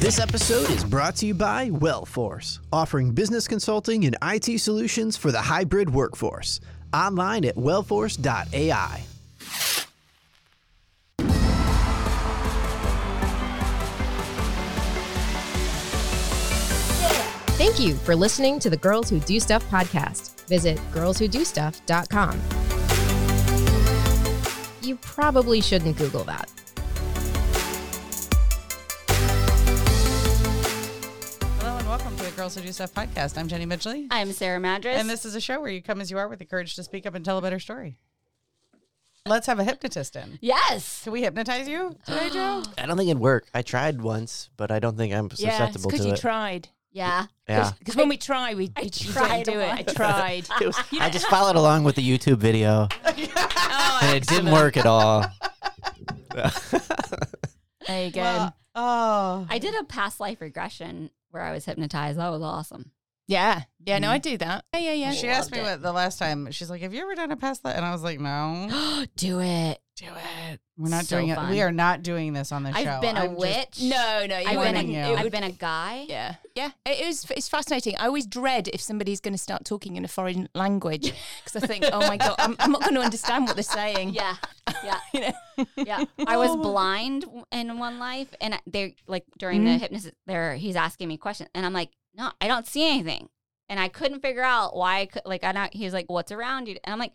This episode is brought to you by Wellforce, offering business consulting and IT solutions for the hybrid workforce. Online at wellforce.ai. Thank you for listening to the Girls Who Do Stuff podcast. Visit girlswhodostuff.com. You probably shouldn't Google that. Girls Who Do Stuff podcast. I'm Jenny Midgley. I'm Sarah Madras. And this is a show where you come as you are with the courage to speak up and tell a better story. Let's have a hypnotist in. yes. Can we hypnotize you today, Joe? I don't think it'd work. I tried once, but I don't think I'm Yeah, it's susceptible because to you it. tried. Yeah. yeah, Because when we try, we, I we don't tried do it. I once. tried. It was- I just followed along with the YouTube video, oh, and it didn't work at all. there you go. Well, oh. I did a past life regression where I was hypnotized. That was awesome. Yeah. Yeah, no, I mm-hmm. do that. Yeah, yeah, yeah. She asked me it. what the last time. She's like, "Have you ever done a pasta?" And I was like, "No, do it. do it. We're not So doing fun. it. We are not doing this on the show." I've been a I'm just- witch. No, no, you I've been, warning a, you. I've been a guy. Yeah, yeah. It is. It's fascinating. I always dread if somebody's going to start talking in a foreign language because I think, oh my god, I'm, I'm not going to understand what they're saying. Yeah. Yeah. you know. Yeah. I was oh. blind in one life and I- they like during the mm-hmm. hypnosis there he's asking me questions and I'm like, "No, I don't see anything." And I couldn't figure out why I could like I not he's like, "What's around you?" And I'm like,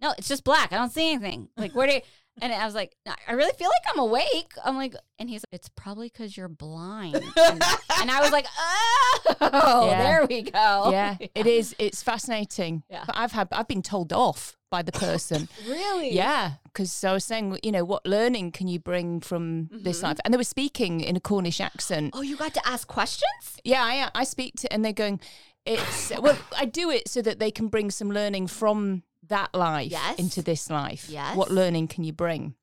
"No, it's just black. I don't see anything." Like, where do you And I was like, I really feel like I'm awake. I'm like, and he's like, it's probably because you're blind. And, and I was like, oh, Yeah. there we go. Yeah, it is. It's fascinating. Yeah. But I've had, I've been told off by the person. Really? Yeah, because I was saying, you know, what learning can you bring from this mm-hmm. life? And they were speaking in a Cornish accent. Oh, you got to ask questions? Yeah, I, I speak to, and they're going, it's, well, I do it so that they can bring some learning from that life Yes. into this life. Yes. What learning can you bring?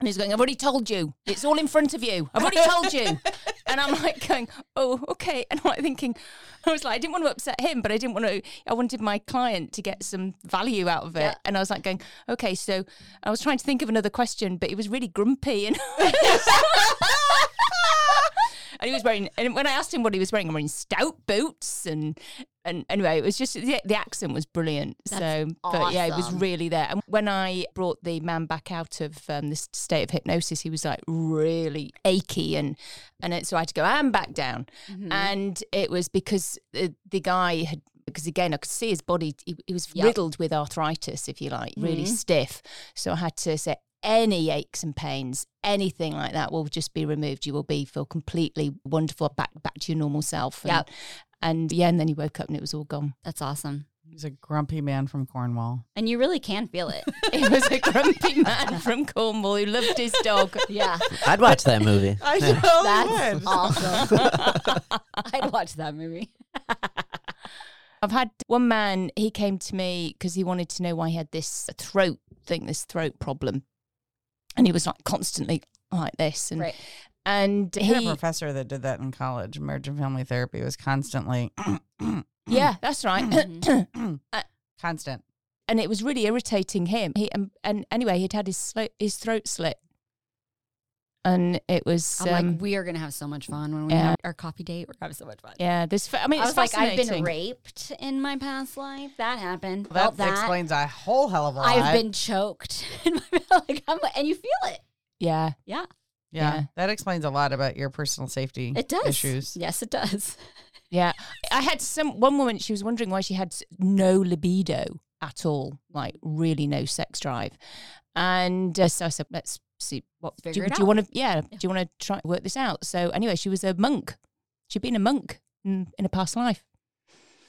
And he's going, I've already told you. It's all in front of you. I've already told you. And I'm like going, oh, okay. And I'm like thinking, I was like, I didn't want to upset him, but I didn't want to, I wanted my client to get some value out of it. Yeah. And I was like going, okay, so I was trying to think of another question, but he was really grumpy. And and he was wearing and when I asked him what he was wearing, I'm wearing stout boots and and anyway, it was just the, the accent was brilliant. so, That's but yeah, it was really there. And when I brought the man back out of um, this state of hypnosis, he was like really achy and and it, so I had to go and back down, Mm-hmm. and it was because the, the guy had. Because again, I could see his body; he, he was Yep. riddled with arthritis, if you like, really stiff. So I had to say, any aches and pains, anything like that will just be removed. You will be feel completely wonderful, back back to your normal self. And, Yep. And yeah, and then he woke up and it was all gone. That's awesome. He's a grumpy man from Cornwall. And you really can feel it. It was a grumpy man from Cornwall who loved his dog. yeah. I'd watch that movie. I totally That's would. awesome. I'd watch that movie. I've had one man, he came to me because he wanted to know why he had this throat thing, this throat problem. And he was like constantly like this. And Right. and he, had a professor that did that in college. Marriage and family therapy was constantly Yeah, that's right. Mm-hmm. Uh, constant. and it was really irritating him. He and, and anyway, he'd had his sli- his throat slit, and it was I'm um, like, we are gonna have so much fun when we yeah. have our coffee date. We're having so much fun. yeah. This fa- I mean, I it's was like, I've been raped in my past life. That happened. That, that. explains a whole hell of a lot. I've been choked in my like, I'm like, and you feel it. Yeah, Yeah, yeah, yeah. that explains a lot about your personal safety it does. issues. Yes, it does. yeah. I had some one woman. She was wondering why she had no libido at all, like really no sex drive. And uh, so I said, let's see what do, Figure you- it do you want to? Yeah, do you want to try work this out? So anyway, she was a monk. She'd been a monk in, in a past life.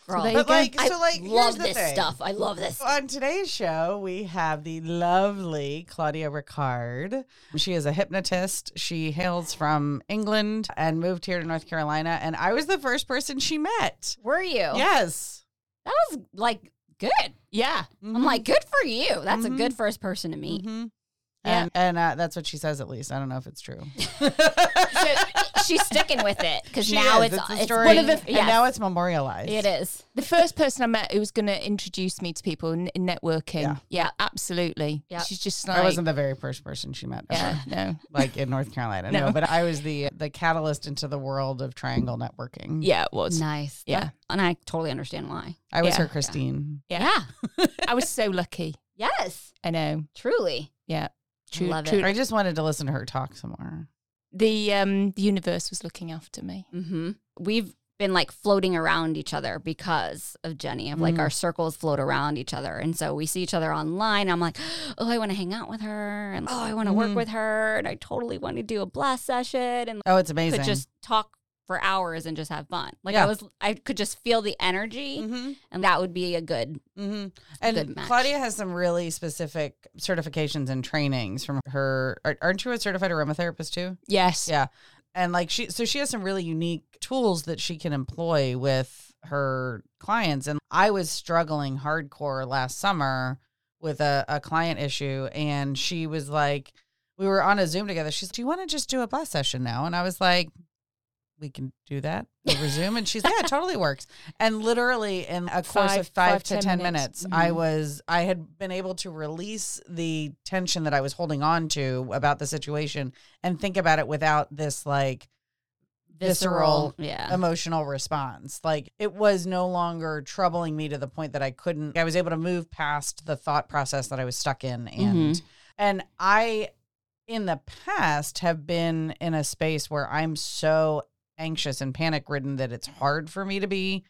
Girl, there But go. like, I so like, here's love this thing. stuff. I love this. On today's show, we have the lovely Claudia Ricard. She is a hypnotist. She hails from England and moved here to North Carolina. And I was the first person she met. Were you? Yes. That was like good. Yeah, I'm like, good for you. That's Mhm. a good first person to meet. hmm Yeah. And, and uh, that's what she says, at least. I don't know if it's true. So she's sticking with it because She now is. it's the it's story, one of the- and yes, now it's memorialized. it is. The first person I met who was going to introduce me to people in, in networking. Yeah. Yeah, absolutely. Yeah. She's just like, I wasn't the very first person she met. ever. yeah, no. like in North Carolina. No. No. but I was the the catalyst into the world of triangle networking. Yeah, it was. Nice. Yeah. And I totally understand why. I was Yeah. her Christine. Yeah. Yeah. I was so lucky. Yes. I know. Truly. Yeah. True, Love it. true. I just wanted to listen to her talk some more. The um the universe was looking after me. Mm-hmm. We've been like floating around each other because of Jenny. Of like our circles float around each other, and so we see each other online. I'm like, oh, I want to hang out with her, and oh, I want to Mhm. work with her, and I totally want to do a blast session, and Oh, it's amazing. could just talk for hours and just have fun. Like Yeah. I was, I could just feel the energy, hmm and that would be a good. hmm Good And match. Claudia has some really specific certifications and trainings from her. Aren't you a certified aromatherapist too? Yes. Yeah. And like she, so she has some really unique tools that she can employ with her clients. And I was struggling hardcore last summer with a, a client issue. And she was like, we were on a Zoom together. She's, do you want to just do a blast session now? And I was like, we can do that over Zoom. And she's, like, yeah, it totally works. And literally in a course Five- of five, five, to 10 10 minutes, minutes. I Mhm. was, I had been able to release the tension that I was holding on to about the situation and think about it without this like visceral, yeah. emotional response. Like it was no longer troubling me to the point that I couldn't I was able to move past the thought process that I was stuck in and Mhm. and I in the past have been in a space where I'm so anxious and panic ridden that it's hard for me to be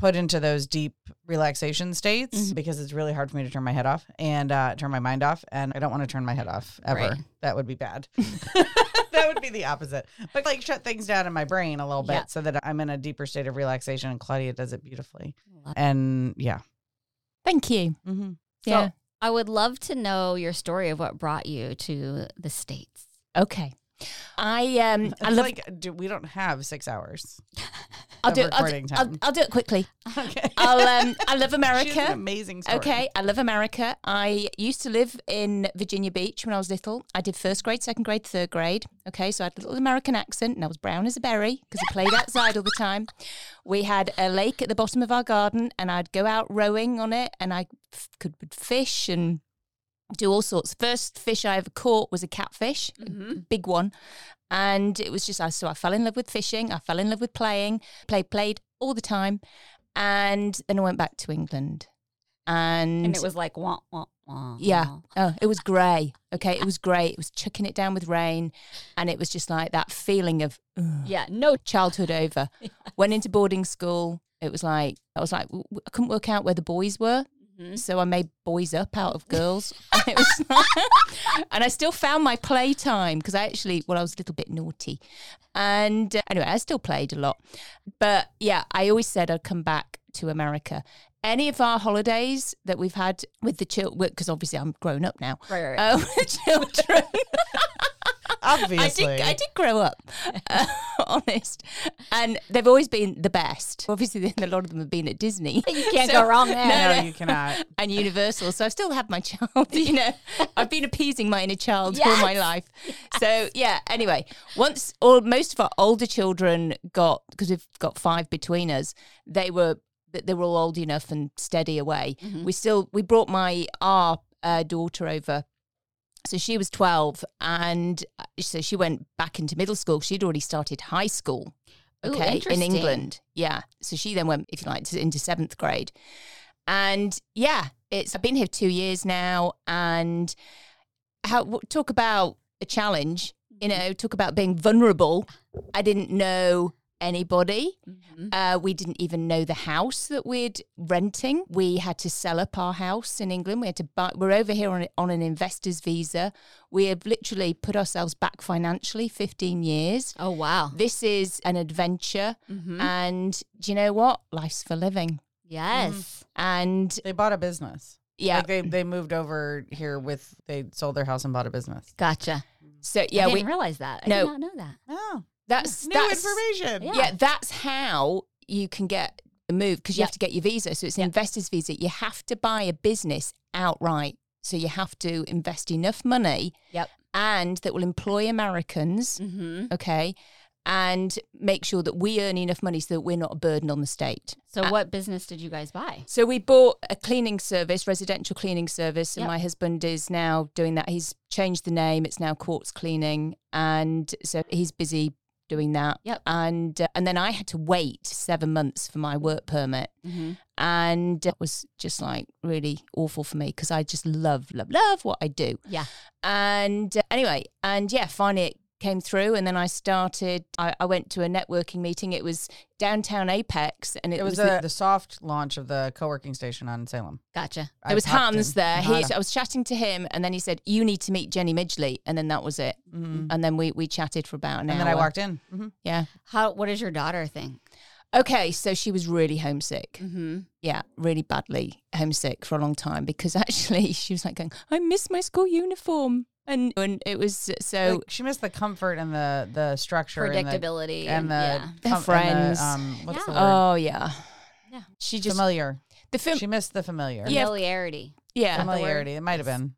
put into those deep relaxation states Mhm. because it's really hard for me to turn my head off and uh, turn my mind off. And I don't want to turn my head off ever. Right. That would be bad. that would be the opposite. But like shut things down in my brain a little bit Yeah. so that I'm in a deeper state of relaxation. And Claudia does it beautifully. Love- And yeah. Thank you. Mm-hmm. So yeah. I would love to know your story of what brought you to the states. Okay. I um It's I love like do, we don't have six hours. I'll do it I'll, do- I'll. I'll do it quickly. Okay. I'll um I love She has an America. amazing story. Okay, I love America. I used to live in Virginia Beach when I was little. I did first grade, second grade, third grade. Okay, so I had a little American accent and I was brown as a berry because I played outside all the time. We had a lake at the bottom of our garden and I'd go out rowing on it and I f- could fish and do all sorts. First fish I ever caught was a catfish, a Mhm. big one. And it was just, I so I fell in love with fishing. I fell in love with playing, played, played all the time. And then I went back to England. And, And it was like wah wah wah. yeah. Oh, it was grey. Okay. It was great. It was chucking it down with rain. And it was just like that feeling of Yeah. No. childhood over. Went into boarding school. It was like, I was like, I couldn't work out where the boys were. Mhm. So I made boys up out of girls. and, and I still found my playtime because I actually, well, I was a little bit naughty. And uh, anyway, I still played a lot. But yeah, I always said I'd come back to America. Any of our holidays that we've had with the children, because obviously I'm grown up now, Right. Right. right. uh, with children. Obviously. I did, I did grow up, uh, honest. And they've always been the best. Obviously, then a lot of them have been at Disney. you can't So- go wrong there. no, no. you cannot. and Universal. So I still have my child, you know. I've been appeasing my inner child all my Yes. life. So yeah, anyway, once all most of our older children got because we've got five between us, they were they were all old enough and steady away. Mhm. We still we brought my our uh, daughter over. So she was 12 and uh, so she went back into middle school. She'd already started high school. Ooh, Okay, in. England. Yeah. So she then went, if you like, into seventh grade. And yeah, it's I've been here two years now, and how talk about a challenge. You know, talk about being vulnerable. I didn't know anybody. Mhm. Uh, we didn't even know the house that we'd renting. We had to sell up our house in England. We had to buy. We're over here on on an investor's visa. We have literally put ourselves back financially, fifteen years. Oh wow. This is an adventure, Mhm. and do you know what? Life's for living. Yes. And They bought a business. yeah, Like they, they moved over here with they sold their house and bought a business. Gotcha. so Yeah, yeah, I we didn't realize that. I No. did not know that. Oh, that's new that's information. Yeah. yeah. that's how you can get a move because you Yep. have to get your visa. So it's an Yep. investor's visa. You have to buy a business outright. So you have to invest enough money Yep. and that will employ Americans. Mm-hmm. Okay. and make sure that we earn enough money so that we're not a burden on the state. So, what business did you guys buy? So we bought a cleaning service, residential cleaning service, and my husband is now doing that. He's changed the name; it's now Quartz Cleaning, and so he's busy doing that. Yep. And uh, and then I had to wait seven months for my work permit, Mm-hmm. and it was just like really awful for me because I just love, love, love what I do. Yeah. And uh, anyway, and yeah, finally it came through, and then I started. I, I went to a networking meeting. It was downtown Apex, and it, It was the- the, the soft launch of the co-working station on Salem. Gotcha. I There was Hans in. there. He, I was chatting to him, and then he said, "You need to meet Jenny Midgley," and then that was it. Mhm. And then we we chatted for about an And hour. And then I walked in. hmm Yeah. How? What does your daughter think? Okay, so she was really homesick. Mm-hmm. Yeah, really badly homesick for a long time because actually she was like going, "I miss my school uniform," and and it was so. Like, she missed the comfort and the the structure and the- Predictability and the, yeah. Their com- and the, friends. um, what's Yeah. the word? oh yeah, Yeah. She just familiar. the film. She missed the familiar. Yeah. familiarity. yeah, familiarity. It might have been.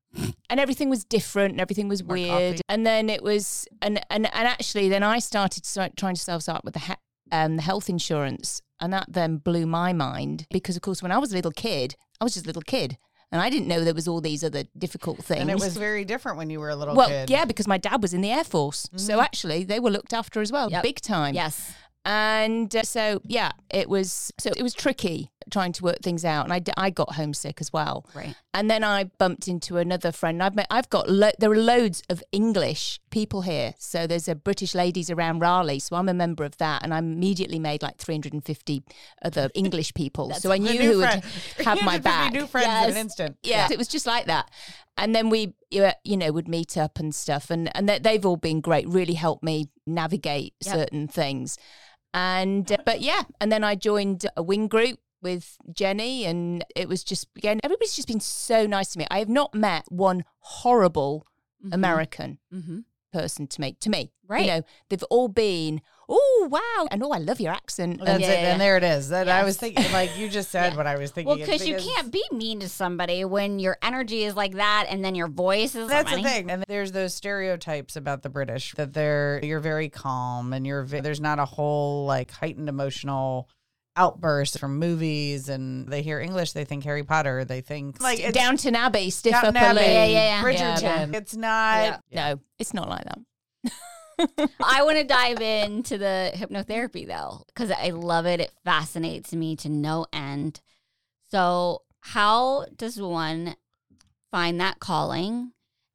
and everything was different and everything was More weird coffee. and then it was and and, and actually then i started start trying to self start with the he- um, the health insurance and that then blew my mind because of course when i was a little kid i was just a little kid and i didn't know there was all these other difficult things And it was very different when you were a little well kid. yeah because my dad was in the air force so actually they were looked after as well Yep. big time Yes. and uh, so yeah it was so it was tricky trying to work things out and I, I got homesick as well Right. and then I bumped into another friend. I've met, I've got lo- there are loads of English people here. So there's a British ladies around Raleigh. So I'm a member of that, and I immediately made like 350 other English people. so I knew new who would friend. have my back. New friends in an instant. Yeah, it was just like that. And then we, you know, would meet up and stuff, and and they- they've all been great. Really helped me navigate Yep. certain things. And uh, but yeah, and then I joined a wing group with Jenny, and it was just again, everybody's just been so nice to me. I have not met one horrible American Mm-hmm. person to me. To me, Right. You know, they've all been, oh wow, and oh, I love your accent. That's and it. Yeah, yeah, And there it is. That I was thinking, like you just said, what I was thinking. Well, because you can't be mean to somebody when your energy is like that, and then your voice is. That's the thing, and there's those stereotypes about the British that they're you're very calm and you're there's not a whole like heightened emotional outburst from movies, and they hear English, they think Harry Potter, they think like it's Downton Abbey, stiff Downton upper Abbey. Yeah, yeah, yeah. Bridgerton. Yeah. It's not. Yeah. No, it's not like that. I want to dive into the hypnotherapy though, because I love it. It fascinates me to no end. So, how does one find that calling?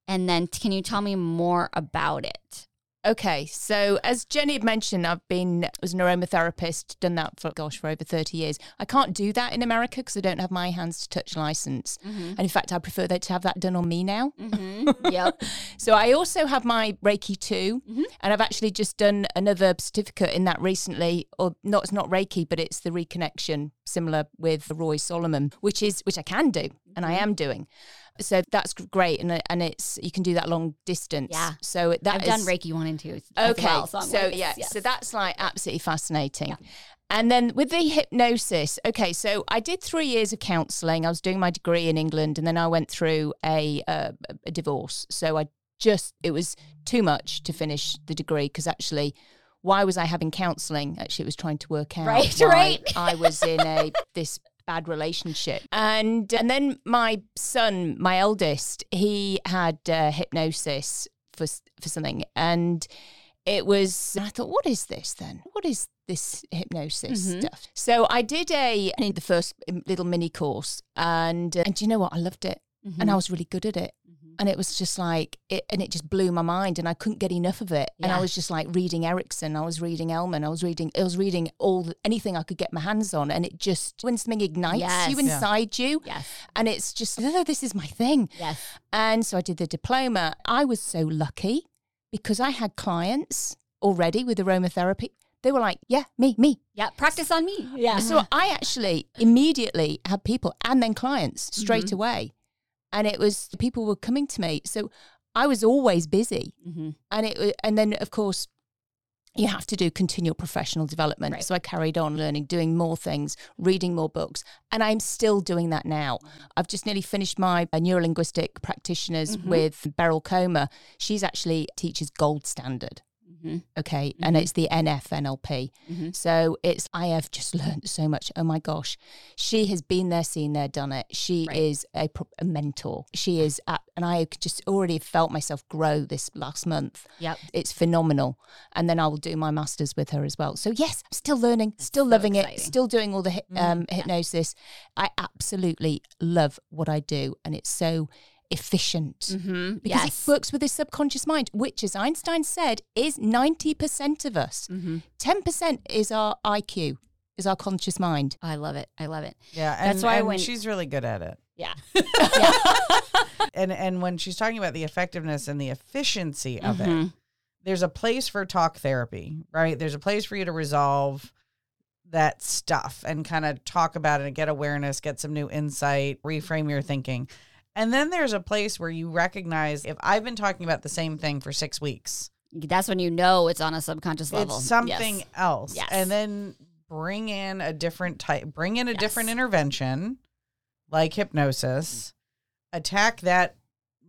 And then, can you tell me more about it? Okay, so as Jenny had mentioned, I've been as an aromatherapist, done that for gosh for over thirty years. I can't do that in America because I don't have my hands to touch license, mm-hmm. and in fact, I prefer that to have that done on me now. Mm-hmm. yep. So I also have my Reiki too, mm-hmm. and I've actually just done another certificate in that recently. Or not, it's not Reiki, but it's the reconnection, similar with Roy Solomon, which is which I can do, and I mm-hmm. am doing. So that's great, and and it's you can do that long distance. Yeah. So that I've is- done Reiki one and two. Okay, well, so, I'm like, yeah, yes. so that's like absolutely fascinating. And then with the hypnosis, okay, so I did three years of counselling. I was doing my degree in England, and then I went through a uh, a divorce. So I just it was too much to finish the degree because actually. Why was I having counselling? Actually, it was trying to work out Right, why right. I was in a this bad relationship, and and then my son, my eldest, he had uh, hypnosis for for something, and it was I thought, what is this then? What is this hypnosis Mhm. stuff? So I did a I the first little mini course, and uh, and do you know what? I loved it, and I was really good at it. And it was just like it, and it just blew my mind, and I couldn't get enough of it. And I was just like reading Erickson, I was reading Elman, I was reading, I was reading all the, anything I could get my hands on, and it just when something ignites Yes. you Yeah. inside you, Yes. and it's just oh, this is my thing. Yes. And so I did the diploma. I was so lucky because I had clients already with aromatherapy. They were like, yeah, me, me. Yeah. Practice on me. Yeah. So I actually immediately had people and then clients straight Mm-hmm. away. And it was people were coming to me. So I was always busy. hmm And it and then of course you have to do continual professional development. Right. So I carried on learning, doing more things, reading more books, and I'm still doing that now. I've just nearly finished my uh, neurolinguistic practitioners Mm-hmm. with Beryl Comar. She's actually teaches gold standard. Mhm. Okay. And Mhm. it's the NFNLP. Mhm. So it's, I have just learned so much. Oh my gosh. She has been there, seen there, done it. She Right. is a, a mentor. She is, at, and I just already felt myself grow this last month. Yep. It's phenomenal. And then I will do my master's with her as well. So yes, I'm still learning, still so loving it, still doing all the hy- Mm, um, hypnosis. I absolutely love what I do, and it's so efficient Mm-hmm. because yes. it works with the subconscious mind, which, as Einstein said, is ninety percent of us. Mm-hmm. 10% is our IQ, is our conscious mind. I love it. I love it. Yeah, and, That's why and when- she's really good at it. Yeah. And and when she's talking about the effectiveness and the efficiency of it, Mhm. there's a place for talk therapy, right? There's a place for you to resolve that stuff and kind of talk about it and get awareness, get some new insight, reframe your thinking. And then there's a place where you recognize if I've been talking about the same thing for six weeks, That's when you know it's on a subconscious level. it's something Yes. else. Yes. And then bring in a different type, bring in a different intervention like hypnosis, attack that,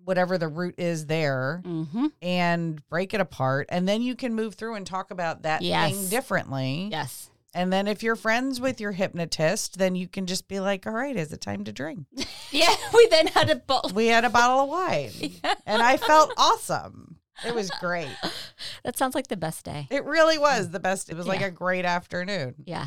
whatever the root is there, Mm-hmm. and break it apart. And then you can move through and talk about that Yes. thing differently. Yes. And then if you're friends with your hypnotist, then you can just be like, all right, is it time to drink? Yeah, we then had a bottle. We had a bottle of wine and I felt awesome. It was great. That sounds like the best day. It really was mm. the best. It was like Yeah. a great afternoon. Yeah.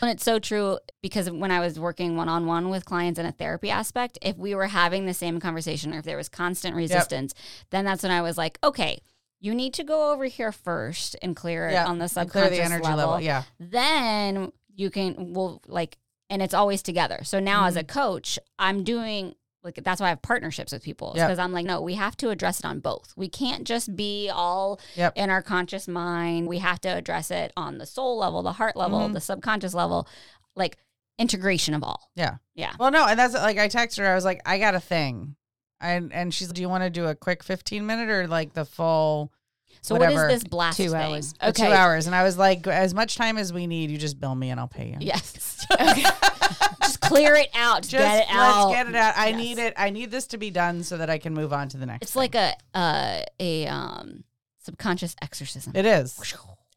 And it's so true because when I was working one on one with clients in a therapy aspect, if we were having the same conversation or if there was constant resistance, then that's when I was like, okay, you need to go over here first and clear it on the and subconscious clear the energy level. level. Yeah. Then you can, well, like, and it's always together. So now as a coach, I'm doing like that's why I have partnerships with people Yep. because I'm like, no, we have to address it on both. We can't just be all Yep. in our conscious mind. We have to address it on the soul level, the heart level, Mhm. the subconscious level, like integration of all. Yeah. Yeah. Well, no, and that's like I texted her. I was like, I got a thing, and and she's, do you want to do a quick fifteen minute or like the full So Whatever. what is this blast Two thing? hours. Okay. two hours? And I was like, as much time as we need, you just bill me and I'll pay you. Yes. just clear it out. Just, get it let's out. get it out. I Yes. need it. I need this to be done so that I can move on to the next. It's thing. like a uh, a um subconscious exorcism. it is.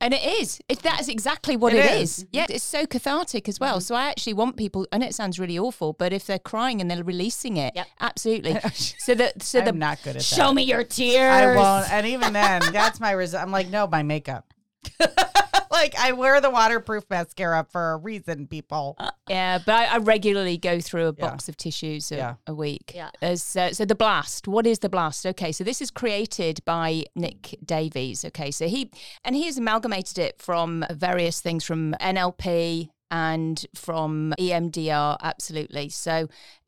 And it is. It, that is exactly what It it is. is. Yeah, it's so cathartic as well. Mm-hmm. So I actually want people, and it sounds really awful, but if they're crying and they're releasing it, Yep. absolutely. so that, so I'm the not good at that. Show me your tears. I won't. And even then, that's my result. I'm like, no, my makeup. like I wear the waterproof mascara for a reason, people. Yeah, but I, I regularly go through a Yeah. box of tissues a, Yeah. a week. Yeah. As, uh, so the blast. What is the blast? Okay, so this is created by Nick Davis. Okay, so he and he has amalgamated it from various things from NLP and from EMDR. Absolutely. So.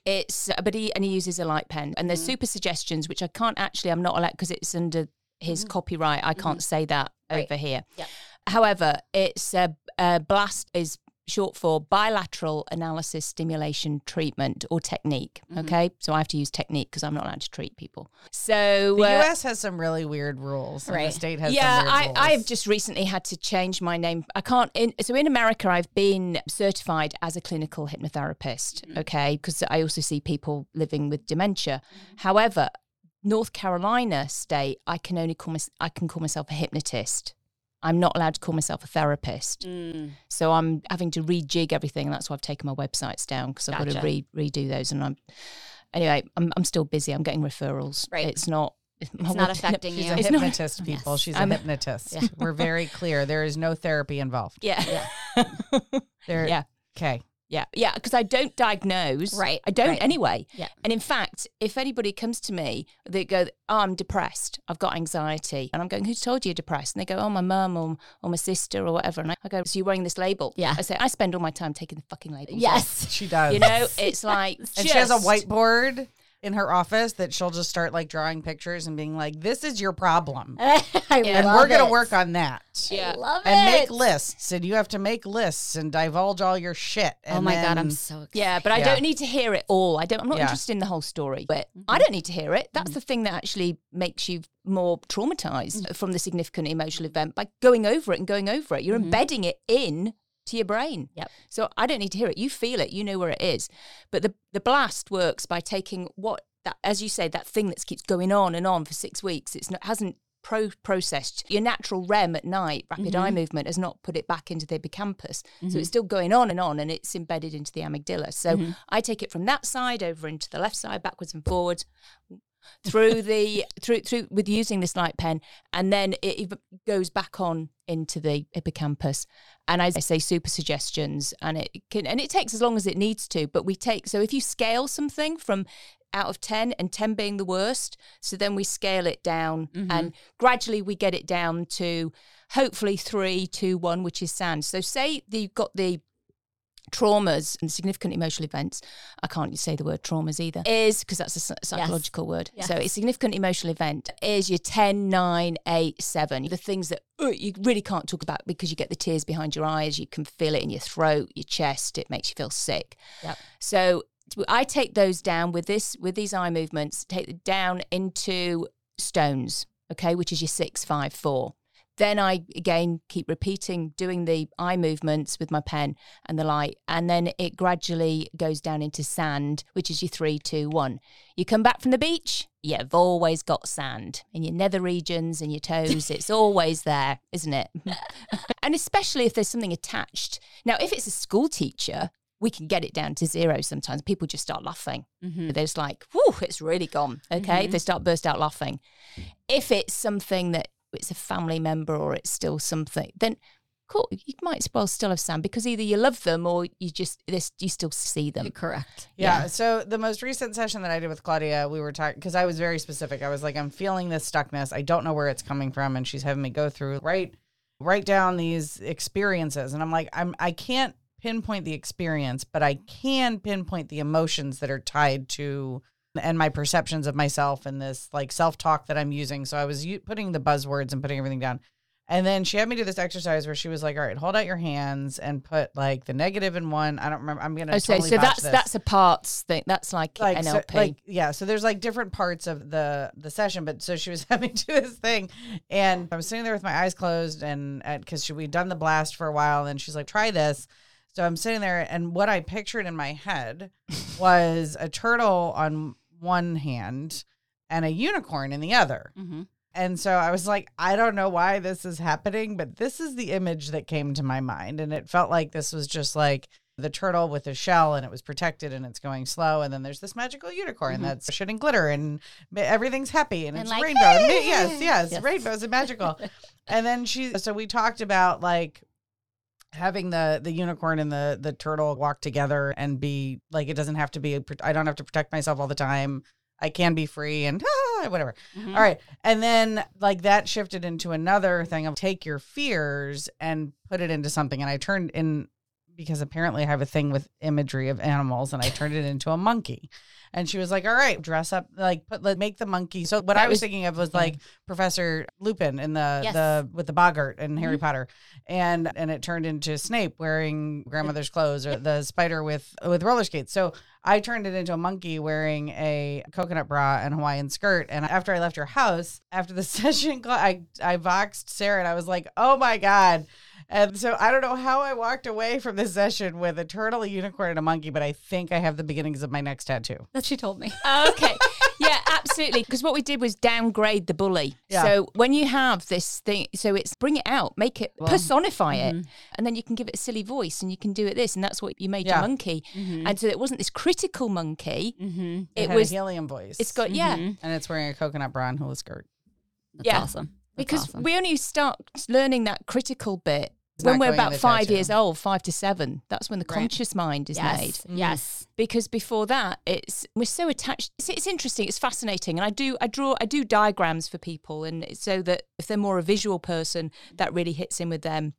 It's but he and he uses a light pen and there's super suggestions which I can't actually I'm not allowed because it's under his copyright I can't say that Right. over here. Yep. However, it's a, a blast is short for bilateral analysis stimulation treatment or technique. Okay, so I have to use technique because I'm not allowed to treat people. So The uh, U.S. has some really weird rules. Right. the state has yeah, I. I've just recently had to change my name. I can't. In, so in America, I've been certified as a clinical hypnotherapist. Mm-hmm. Okay, because I also see people living with dementia. However, North Carolina state, I can only call my, I can call myself a hypnotist. I'm not allowed to call myself a therapist. Mm. So I'm having to rejig everything. That's why I've taken my websites down because I've got to re- redo those. And I'm anyway. I'm I'm still busy. I'm getting referrals. Right. It's not. It's not affecting She's you. a It's not- hypnotist, people. Yes. She's I'm a a- hypnotist. Yeah. We're very clear. There is no therapy involved. Yeah. There. Yeah. Okay. Yeah, yeah, because I don't diagnose. Right, I don't right. anyway. Yeah. And in fact, if anybody comes to me, they go, oh, I'm depressed. I've got anxiety. And I'm going, who's told you you're depressed? And they go, oh, my mum or, or my sister or whatever. And I, I go, so you're wearing this label? Yeah. I say, I spend all my time taking the fucking labels off." Yes. She does. You know, it's like, and she has a whiteboard in her office that she'll just start like drawing pictures and being like, "This is your problem." I and love we're gonna it. work on that. Yeah. I love And it. make lists, and you have to make lists and divulge all your shit. Oh and my god, I'm so excited. Yeah, but I Yeah. don't need to hear it all. I don't. I'm not Yeah. interested in the whole story. But mm-hmm. I don't need to hear it. That's mm-hmm. the thing that actually makes you more traumatized mm-hmm. from the significant emotional event by going over it and going over it. You're embedding it in to your brain. Yep. So I don't need to hear it. You feel it. You know where it is. But the the blast works by taking what that, as you say, that thing that keeps going on and on for six weeks. It's not hasn't pro- processed. Your natural REM at night, rapid eye mm-hmm. movement, has not put it back into the hippocampus. So mm-hmm. it's still going on and on and it's embedded into the amygdala. So mm-hmm. I take it from that side over into the left side, backwards and forwards through the through through with using this light pen and then it goes back on into the hippocampus. And I say super suggestions and it can and it takes as long as it needs to but we take so if you scale something from out of 10 and 10 being the worst so then we scale it down mm-hmm. and gradually we get it down to hopefully 3 2 1 which is sand. So say that you've got the traumas and significant emotional events i can't say the word traumas either is because that's a psy- psychological word so Yes. a significant emotional event is your 10 9 8 7 the things that uh, you really can't talk about because you get the tears behind your eyes you can feel it in your throat your chest it makes you feel sick Yep. so i take those down with this with these eye movements take them down into stones okay which is your 6 5 4 then I again keep repeating, doing the eye movements with my pen and the light, and then it gradually goes down into sand, which is your three, two, one. You come back from the beach, you've always got sand in your nether regions and your toes. It's always there, isn't it? and especially if there's something attached. Now, if it's a school teacher, we can get it down to zero sometimes. People just start laughing. Mm-hmm. They're just like, whew, it's really gone. Okay. They start burst out laughing. If it's something that it's a family member or it's still something, then cool, you might as well still have sand because either you love them or you just this you still see them. Correct. Yeah. So the most recent session that I did with Claudia, we were talking because I was very specific. I was like, I'm feeling this stuckness. I don't know where it's coming from, and she's having me go through write write down these experiences, and I'm like, I'm I can't pinpoint the experience, but I can pinpoint the emotions that are tied to and my perceptions of myself and this like self talk that I'm using. So I was u- putting the buzzwords and putting everything down. And then she had me do this exercise where she was like, "All right, hold out your hands and put like the negative in one." I don't remember. I'm gonna. So totally so that's this that's a parts thing. That's like, like so- like yeah so there's like different parts of the the session but so she was having to do this thing and i was sitting there with my eyes closed and because we'd done the blast for a while and she's like try this so i'm sitting there and what i pictured in my head was a turtle on one hand and a unicorn in the other Mm-hmm. and so I was like, I don't know why this is happening, but this is the image that came to my mind. And it felt like this was just like the turtle with the shell and it was protected and it's going slow. And then there's this magical unicorn that's shooting glitter and everything's happy and, And it's like, rainbow. Ma- yes, yes, Yes. rainbows and magical. and then she, so we talked about like, having the the unicorn and the the turtle walk together and be like it doesn't have to be I don't have to protect myself all the time. I can be free and ah, whatever. Mm-hmm. All right. And then like that shifted into another thing of take your fears and put it into something. And I turned in because apparently I have a thing with imagery of animals and I turned it into a monkey. And she was like, All right, dress up, like put like make the monkey. So what That I was was- thinking of was like Professor Lupin in the Yes. the with the boggart in Harry mm-hmm. Potter. And and it turned into Snape wearing grandmother's clothes or the spider with with roller skates. So I turned it into a monkey wearing a coconut bra and Hawaiian skirt. And after I left her house, after the session, I I voxed Sarah and I was like, "Oh my god!" And so I don't know how I walked away from this session with a turtle, a unicorn, and a monkey, but I think I have the beginnings of my next tattoo. That she told me. okay. Yeah, absolutely. Because what we did was downgrade the bully. Yeah. So when you have this thing, so it's bring it out, make it personify it, mm-hmm. and then you can give it a silly voice, and you can do it this, and that's what you made Yeah. your monkey. And so it wasn't this critical monkey. Mm-hmm. It, It had was. a helium voice. It's got yeah. and it's wearing a coconut bra and hula skirt. That's Yeah. awesome. That's because awesome. we only start learning that critical bit It's when we're about five years old, five to seven. That's when the Right. conscious mind is yes. made. Mm-hmm. Yes. Because before that, it's we're so attached. It's, it's interesting. It's fascinating, and I do I draw I do diagrams for people, and so that if they're more a visual person, that really hits in with them.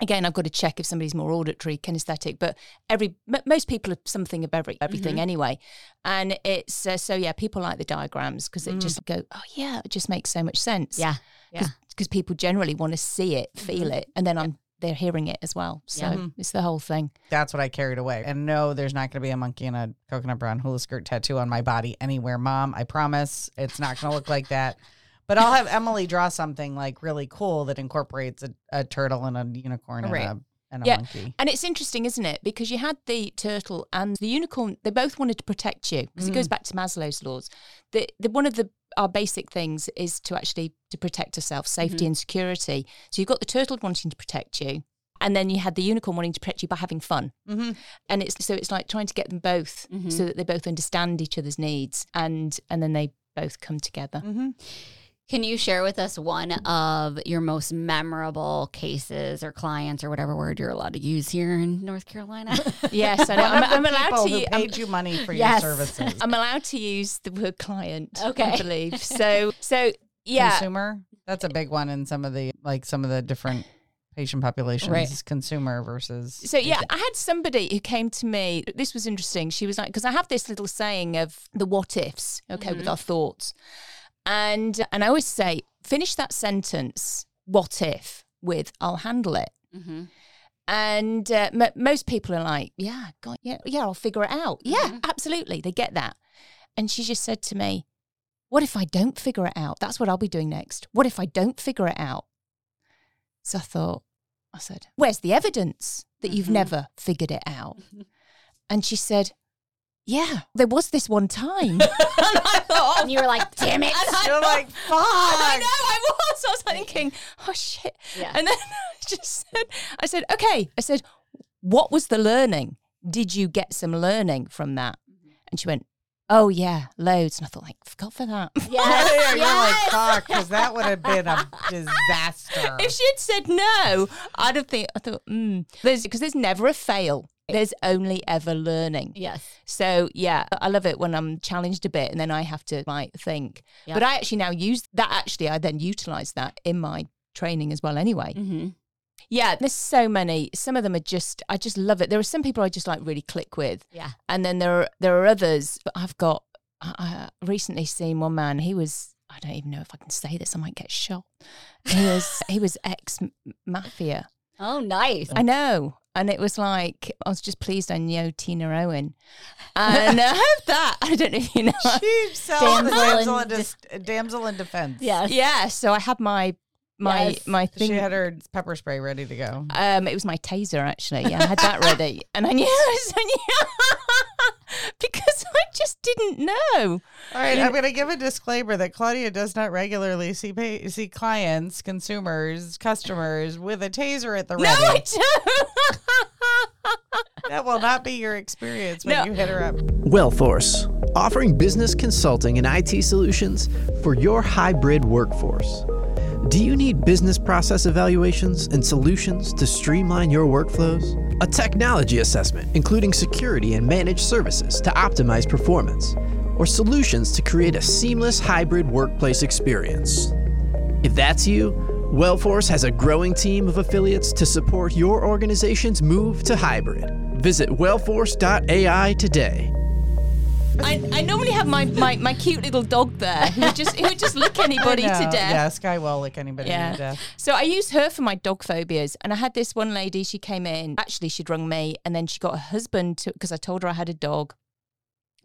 Again, I've got to check if somebody's more auditory, kinesthetic, but every m- most people are something of every everything anyway, and it's uh, so yeah. People like the diagrams because it just go oh yeah, it just makes so much sense. Yeah. Yeah. because people generally want to see it, feel it, and then I'm they're hearing it as well. So Yeah. it's the whole thing. That's what I carried away. And no, there's not going to be a monkey and a coconut brown hula skirt tattoo on my body anywhere, Mom. I promise it's not going to look like that. But I'll have Emily draw something like really cool that incorporates a, a turtle and a unicorn Right. and a, and a Yeah. monkey. And it's interesting, isn't it? Because you had the turtle and the unicorn, they both wanted to protect you because it goes mm. back to Maslow's laws. The, the one of the our basic things is to actually to protect ourselves, safety Mm-hmm. and security. So you've got the turtle wanting to protect you, and then you had the unicorn wanting to protect you by having fun. Mm-hmm. And it's so it's like trying to get them both Mhm. so that they both understand each other's needs, and and then they both come together. Mm-hmm. Can you share with us one of your most memorable cases or clients or whatever word you're allowed to use here in North Carolina? Yes, I know. I'm, I'm allowed to. who u- I'm- paid you money for Yes. your services. I'm allowed to use the word client. Okay. I believe so. So yeah, Consumer. That's a big one in some of the like some of the different patient populations. Right. Consumer versus. So yeah, I had somebody who came to me. This was interesting. She was like, because I have this little saying of the what ifs, okay, with our thoughts, and and I always say, finish that sentence, what if, with I'll handle it. mm-hmm. And uh, m- most people are like, yeah, God, yeah, yeah, I'll figure it out. Yeah, absolutely, they get that. And she just said to me, "What if I don't figure it out? That's what I'll be doing next. What if I don't figure it out?" So I thought, I said, "Where's the evidence that you've Mhm. never figured it out?" And she said, "Yeah, there was this one time." and I thought, And you were like, damn it. And I You're thought- like, fuck. I know, I was. I was thinking, oh shit. Yeah. And then I just said, I said, okay. I said, what was the learning? Did you get some learning from that? And she went, oh yeah, loads. And I thought, like, forgot for that. Yeah, Yes. you're like, fuck, because that would have been a disaster. if she had said no, I'd have think, I thought, mm, there's because there's never a fail. There's only ever learning. Yes. So yeah, I love it when I'm challenged a bit and then I have to like think. Yeah. But I actually now use that. Actually, I then utilize that in my training as well. Anyway, Mm-hmm. yeah, there's so many. Some of them are just I just love it. There are some people I just like really click with, Yeah. and then there are there are others. But I've got I I recently seen one man. He was I don't even know if I can say this. I might get shot. He was he was ex mafia. Oh, nice. I know. And it was like, I was just pleased I knew Tina Owen. And I heard uh, that. I don't know if you know. she sells the Damsel damsel in in, dis- damsel in defense. Yes. yeah. So I had my, my, Yes. my thing. She had her pepper spray ready to go. um, it was my taser actually. Yeah, I had that ready. And I knew, I knew because I just didn't know. All right, I'm going to give a disclaimer that Claudia does not regularly see pay- see clients, consumers, customers with a taser at the ready. No. I don't. that will not be your experience when No. you hit her up. Wellforce, offering business consulting and IT solutions for your hybrid workforce. Do you need business process evaluations and solutions to streamline your workflows? A technology assessment, including security and managed services to optimize performance, or solutions to create a seamless hybrid workplace experience? If that's you, Wellforce has a growing team of affiliates to support your organization's move to hybrid. Visit wellforce.ai today. I, I normally have my, my, my cute little dog there who would just who would just lick anybody I to death. Yeah, Sky will lick anybody Yeah. to death. So I used her for my dog phobias. And I had this one lady, she came in. Actually, she'd rung me and then she got her husband to, because I told her I had a dog,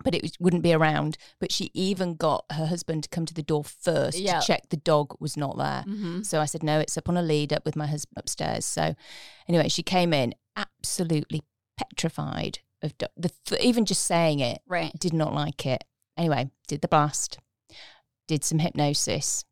but it wouldn't be around. But she even got her husband to come to the door first Yeah. to check the dog was not there. Mm-hmm. So I said, no, it's up on a lead up with my husband upstairs. So anyway, she came in absolutely petrified of do- the, th- even just saying it Right. did not like it. Anyway, did the blast, did some hypnosis,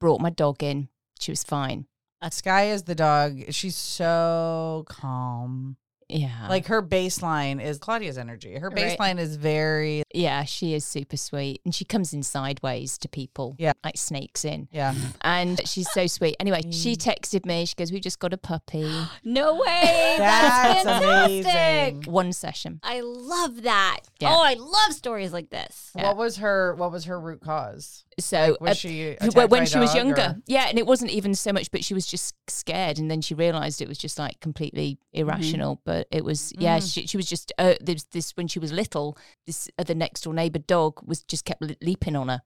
brought my dog in. She was fine. Sky is the dog. She's so calm. Yeah. Like her baseline is Claudia's energy. Her Right. baseline is very yeah, she is super sweet. And she comes in sideways to people. Yeah. Like snakes in. yeah. And she's so sweet. Anyway, she texted me. She goes, We just got a puppy. No way. That's, That's fantastic. amazing. One session. I love that. Yeah. Oh, I love stories like this. Yeah. What was her what was her root cause? So Was uh, she when- attacked when by she was younger. or- Yeah, and it wasn't even so much, but she was just scared, and then she realised it was just like completely irrational. But it was, yeah, Mm. she, she was just uh, this this when she was little. This other next door neighbour dog was just kept leaping on her.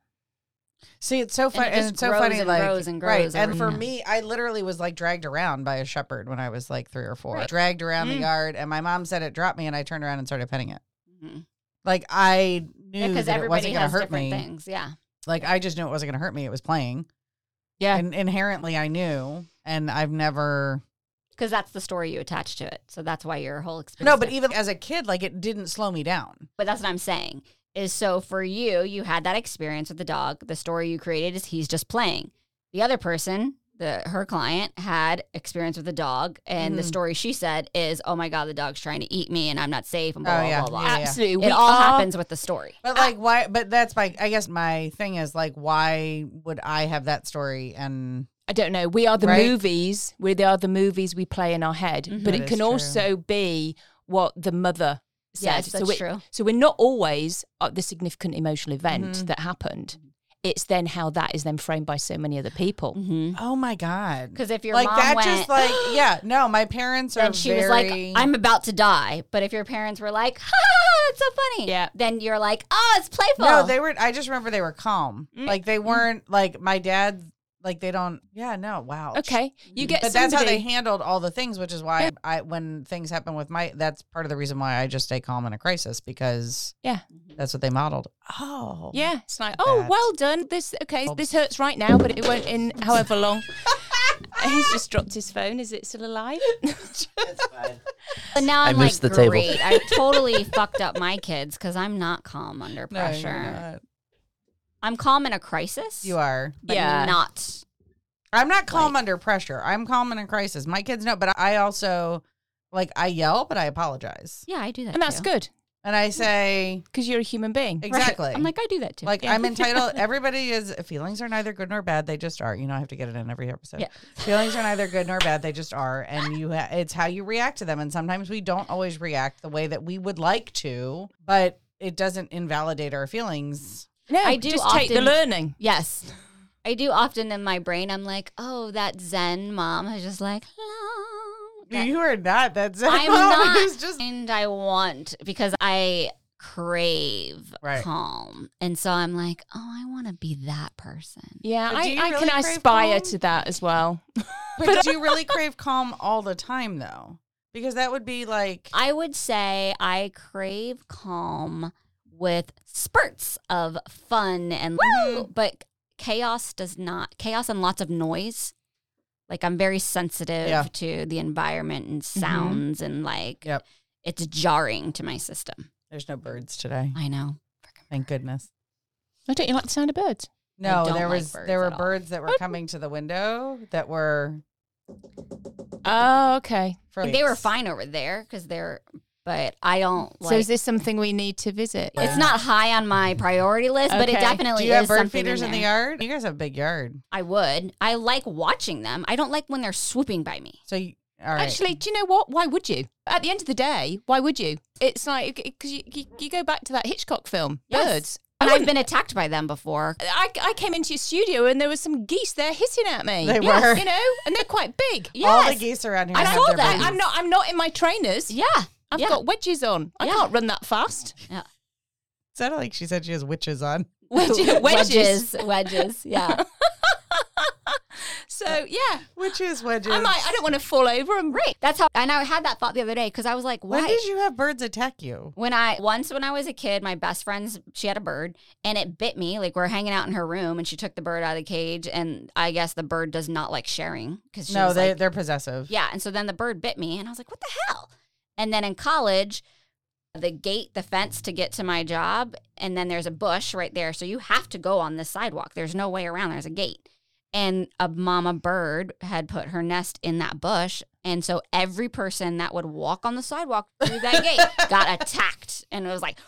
See, it's so funny, and, just it's so funny, and like grows and right. grows And over for me, I literally was like dragged around by a shepherd when I was like three or four. Right. Dragged around the Mm. yard, and my mom said it dropped me, and I turned around and started petting it. Mhm. Like I knew Because that it wasn't going to hurt me. things. Yeah. Like I just knew it wasn't going to hurt me. It was playing, Yeah, and inherently I knew, and I've never. Because that's the story you attach to it. So that's why your whole experience. No, but even as a kid, like it didn't slow me down. but that's what I'm saying. is so for you, you had that experience with the dog. The story you created is he's just playing. The other person, the her client, had experience with a dog, and the Mhm. story she said is, "Oh my god, the dog's trying to eat me, and I'm not safe." And blah Oh, blah yeah. blah blah. Yeah, yeah. Absolutely. It we all are- happens with the story. But like, why? But that's my. I guess my thing is like, why would I have that story? And I don't know. We are the Right? movies. We are the movies we play in our head. Mhm. But That it is can true. also be what the mother said. Yes, so we- true. So we're not always at the significant emotional event Mhm. that happened. It's then how that is then framed by so many other people. Because oh my god, Because if your like mom that, went, just like yeah, no, my parents are then she very. was like, "I'm about to die." But if your parents were like, "Ha, that's so funny," Yeah. then you're like, "Oh, it's playful." No, they were. I just remember they were calm. Mm. Like they weren't like my dad. Like they don't. Yeah, no. Wow. Okay. You mm-hmm. get But that's how they handled all the things, which is why I, when things happen with my, that's part of the reason why I just stay calm in a crisis because Yeah. Mm-hmm. that's what they modeled. Oh, Yeah, it's like, oh, Bad. well done. This okay. This hurts right now, but it won't in however long. He's just dropped his phone. Is it still alive? But now I I'm like, missed the table. great. I totally fucked up my kids because I'm not calm under No, you're pressure. not. I'm calm in a crisis. You are. but Yeah. not. I'm not calm under pressure. I'm calm in a crisis. My kids know, but I also like I yell, but I apologize Yeah, I do that, and that's too. good and I say because you're a human being. Right. exactly. I'm like, I do that too. Like Yeah. I'm entitled. Everybody is feelings are neither good nor bad. They just are. You know, I have to get it in every episode. Yeah. Feelings are neither good nor bad. They just are, and you. Ha- it's how you react to them. And sometimes we don't always react the way that we would like to, but it doesn't invalidate our feelings. No, I do just take the learning. yes, I do often in my brain. I'm like, oh, that Zen mom is just like, hello. That- you are not. that That's I'm mom not, just and I want because I crave Right. calm, and so I'm like, oh, I want to be that person. Yeah, I, do you I can aspire calm? to that as well. But do you really crave calm all the time though? Because that would be like I would say I crave calm with spurts of fun and woo, but chaos does not. Chaos and lots of noise. Like I'm very sensitive Yeah. to the environment and mm-hmm. sounds and like Yep. it's jarring to my system. there's no birds today. I know. Thank goodness. Oh, don't you like the sound of birds? No, there like was there were at all. birds that were oh. coming to the window that were Oh, okay. for They were fine over there because they're, but I don't like. so is this something we need to visit? it's not high on my priority list, but it definitely Do you have is bird feeders in, the yard? You guys have a big yard, I would. I like watching them. I don't like when they're swooping by me. so you, all right. Actually, do you know what? Why would you? At the end of the day, why would you? It's like because you, you, you go back to that Hitchcock film, Yes. Birds. And I I've been attacked by them before. I, I came into your studio and there was some geese there hissing at me. They Yes, were. you know, and they're quite big. all the geese around here I have saw that. I'm not. I'm not in my trainers. Yeah. I've yeah. got wedges on. I Yeah. can't run that fast. Yeah. Sounded like she said she has witches on. Wedges. wedges. Wedges. Yeah. So yeah, Witches, wedges. I might. I don't want to fall over and Right. That's how, and I had that thought the other day because I was like, why? When did you have birds attack you? when I once when I was a kid, my best friend's she had a bird and it bit me. Like we're hanging out in her room and she took the bird out of the cage and I guess the bird does not like sharing because No, they like, they're possessive. yeah. And so then the bird bit me and I was like, what the hell? And then in college, the gate, the fence to get to my job, and then there's a bush right there, so you have to go on this sidewalk. There's no way around. There's a gate. And a mama bird had put her nest in that bush. And so every person that would walk on the sidewalk through that gate got attacked. And it was like,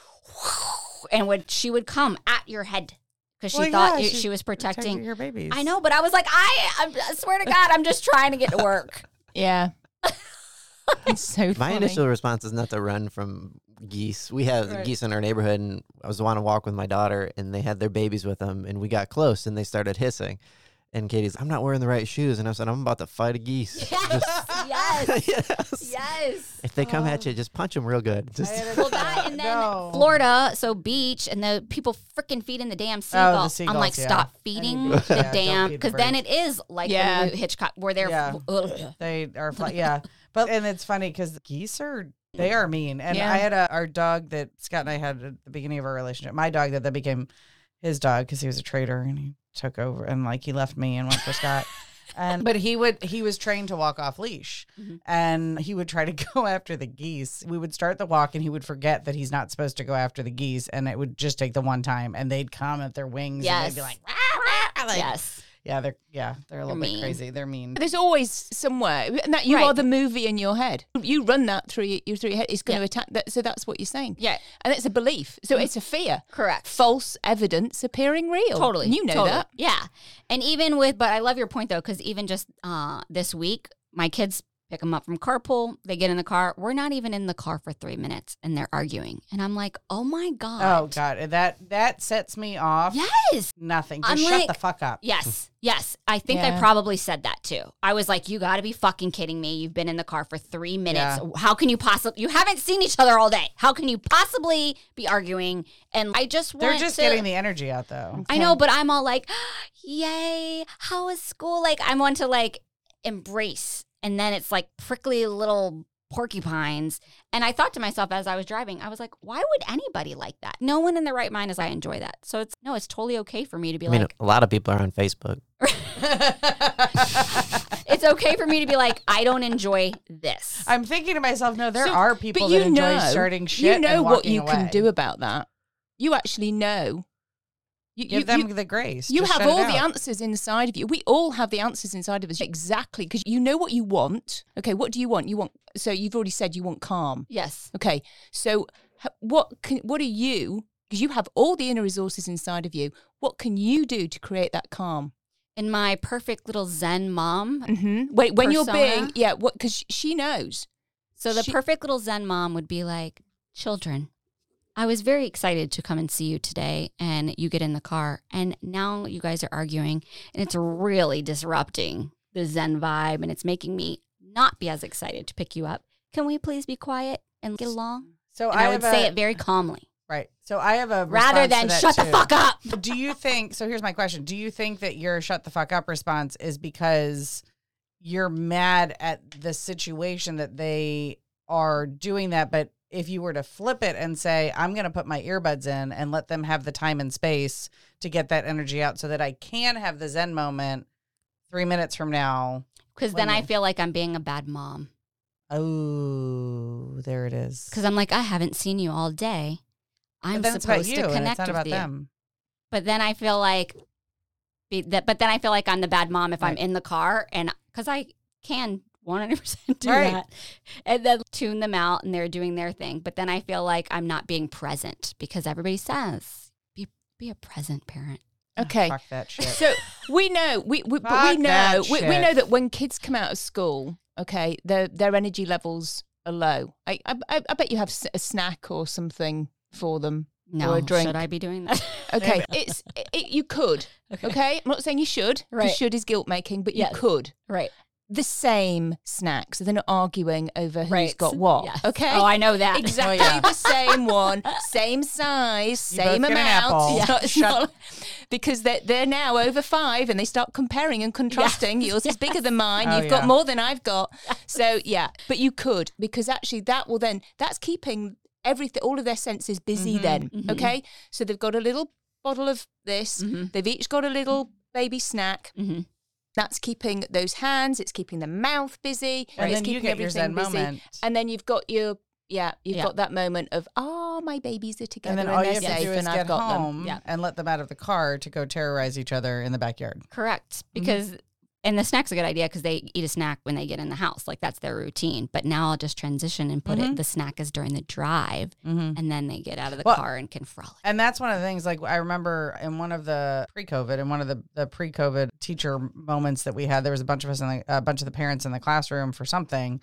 and would she would come at your head because she Well, thought yeah, it- she was protecting. your babies. I know, but I was like, I, I swear to God, I'm just trying to get to work. yeah. it's so My funny. initial response is not to run from geese. We have Right. geese in our neighborhood, and I was on a walk with my daughter, and they had their babies with them, and we got close, and they started hissing. And Katie's, I'm not wearing the right shoes, and I said, I'm about to fight a geese. Yes, yes, Yes. yes. If they come at oh. you, just punch them real good. Just Well, that and then No. Florida, so beach, and the people freaking feeding the damn Oh, the seagulls. I'm like, yeah. stop feeding the yeah, damn, because then it is like Yeah. the Hitchcock, where they're. Yeah. Ugh. They are, fly- yeah. But and it's funny because geese are they are mean. And Yeah. I had a our dog that Scott and I had at the beginning of our relationship. My dog that that became his dog because he was a traitor and he took over and like he left me and went for Scott. And but he would he was trained to walk off leash Mhm. and he would try to go after the geese. We would start the walk and he would forget that he's not supposed to go after the geese and it would just take the one time and they'd come at their wings and they'd be like, "Rah, rah," like yes. Yeah, they're yeah, they're a little bit mean. crazy. They're mean. There's always somewhere, and that you Right. are the movie in your head. You run that through your, your through your head. It's going to attack that. So that's what you're saying. Yeah. and it's a belief. So it's a fear. Correct. False evidence appearing real. Totally. You know totally. that. Yeah. And even with, but I love your point though, because even just uh, this week, my kids pick them up from carpool. They get in the car. We're not even in the car for three minutes and they're arguing. And I'm like, oh my God. Oh god, that that sets me off. Yes. Nothing. Just I'm shut like- the fuck up. Yes. Yes. I think I probably said that too. I was like, you got to be fucking kidding me. You've been in the car for three minutes. Yeah. How can you possibly, you haven't seen each other all day. How can you possibly be arguing? And I just They're just to, getting the energy out though. I know, but I'm all like, yay, How is school? Like, I want to like embrace. And then it's like prickly little porcupines. And I thought to myself as I was driving, I was like, why would anybody like that? No one in their right mind is I enjoy that. So it's no, it's totally okay for me to be I mean, like, a lot of people are on Facebook. it's okay for me to be like, I don't enjoy this. I'm thinking to myself, no, there So- are people but you that enjoy know, starting shit. You know and what walking you can do about that. You actually know. You, Give you, them you- the grace. You have all the answers inside of you. We all have the answers inside of us exactly because you know what you want. Okay, what do you want? You want so you've already said you want calm. yes. Okay, so what can what are you? Because you have all the inner resources inside of you. What can you do to create that calm? In my perfect little Zen mom. Mm-hmm. When, when you're being yeah, what? Because she knows. So the She- perfect little Zen mom would be like, children, I was very excited to come and see you today. And you get in the car, and now you guys are arguing, and it's really disrupting the Zen vibe, and it's making me not be as excited to pick you up. Can we please be quiet and get along? So I, I, would have say a- it very calmly, right. So I have a rather than shut the fuck up. Do you think so? Here's my question: Do you think that your "shut the fuck up" response is because you're mad at the situation that they are doing that? But if you were to flip it and say, "I'm going to put my earbuds in and let them have the time and space to get that energy out, so that I can have the Zen moment three minutes from now." Because then I feel like I'm being a bad mom. Oh, there it is. Because I'm like, I haven't seen you all day. I'm then it's about supposed you, to connect it's not with about you. them. But then I feel like, be, that, but then I feel like I'm the bad mom if I'm in the car and because I can 100% do Right. that and then tune them out and they're doing their thing. But then I feel like I'm not being present because everybody says be be a present parent. Okay. Ah, fuck that shit. So we know we, we but we know that we, we know that when kids come out of school, okay, their their energy levels are low. I I, I I bet you have a snack or something for them. No, Or a drink. should I be doing that? Okay, it's it, you could. Okay. I'm not saying you should. Because Right. should is guilt making, but Yes. you could. right. The same snacks. So they're not arguing over who's Right. got what. Yes. Okay. Oh, I know that. Exactly yeah. the same one, same size, You both same get an amount. apple. It's not- it's Shut- not- because they're, they're now over five and they start comparing and contrasting. Yours is bigger than mine. Oh, You've got more than I've got. So, yeah, but you could because actually that will then, that's keeping everything, all of their senses busy Mhm. then. Mhm. Okay. So they've got a little bottle of this, Mhm. they've each got a little baby snack. That's keeping those hands, it's keeping the mouth busy, and it's then you keeping everything busy. moment. And then you've got your yeah, you've Yeah. got that moment of oh, my babies are together and and, then all you they're have to safe do is and I've get got them. home Yeah. and let them out of the car to go terrorize each other in the backyard. Correct. Mm-hmm. Because, and the snack's a good idea because they eat a snack when they get in the house. Like that's their routine. But now I'll just transition and put Mhm. it, the snack is during the drive Mm-hmm. and then they get out of the Well- car and can frolic. And that's one of the things. Like I remember in one of the pre-COVID, in one of the, the pre-COVID teacher moments that we had, there was a bunch of us in the, a bunch of the parents in the classroom for something,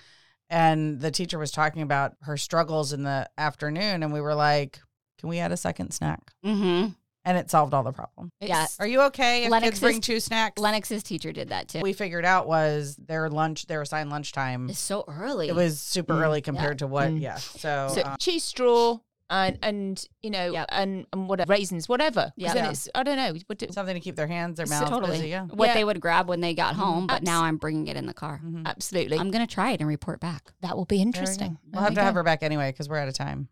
and the teacher was talking about her struggles in the afternoon, and we were like, "Can we add a second snack?" Mm-hmm. And it solved all the problem. Yeah. Are you okay if Lennox's- kids bring two snacks? Lennox's teacher did that too. we figured out was their lunch, their assigned lunchtime. It's so early. It was super Mm, early compared to what, Mm. yeah. So, So uh, cheese straw and and you know Yep. and and whatever raisins, whatever Yeah. Then Yeah. it's I don't know. What do, something to keep their hands, their So mouths totally. busy. Yeah. what Yeah. they would grab when they got Mhm. home, but Abs- now I'm bringing it in the car. Mhm. absolutely. I'm going to try it and report back. that will be There we go. interesting. We'll have to have her back anyway because we're out of time.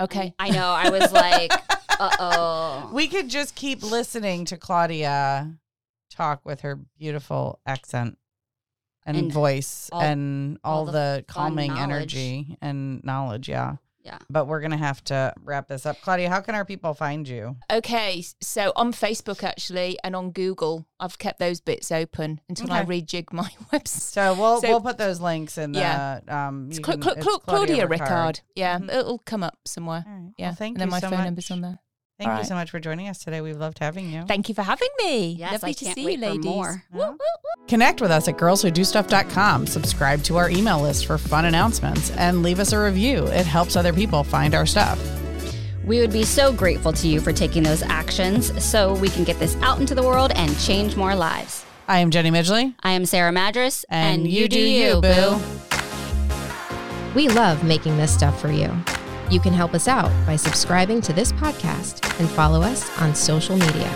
Okay. I know. I was like, uh oh. We could just keep listening to Claudia talk with her beautiful accent and, And voice all- and all, all the, the calming energy and knowledge. Yeah. Yeah. But we're going to have to wrap this up. Claudia, how can our people find you? Okay, so on Facebook actually and on Google, I've kept those bits open until I rejig my website. So we'll So- we'll put those links in the Yeah. um It's you Cla- can- Cla- it's Cla- Claudia, Ricard. Ricard. Yeah, Mhm. it'll come up somewhere. All right. Yeah, Well, thank and then my so phone much. number's on there. Thank All you right. so much for joining us today. We've loved having you. Thank you for having me. Yes, Lovely I to can't see wait you, for ladies. more. Yeah. Connect with us at girlswhodostuff.com. Subscribe to our email list for fun announcements and leave us a review. It helps other people find our stuff. We would be so grateful to you for taking those actions so we can get this out into the world and change more lives. I am Jenny Midgley. I am Sarah Madras, And you do you, boo. We love making this stuff for you. You can help us out by subscribing to this podcast and follow us on social media.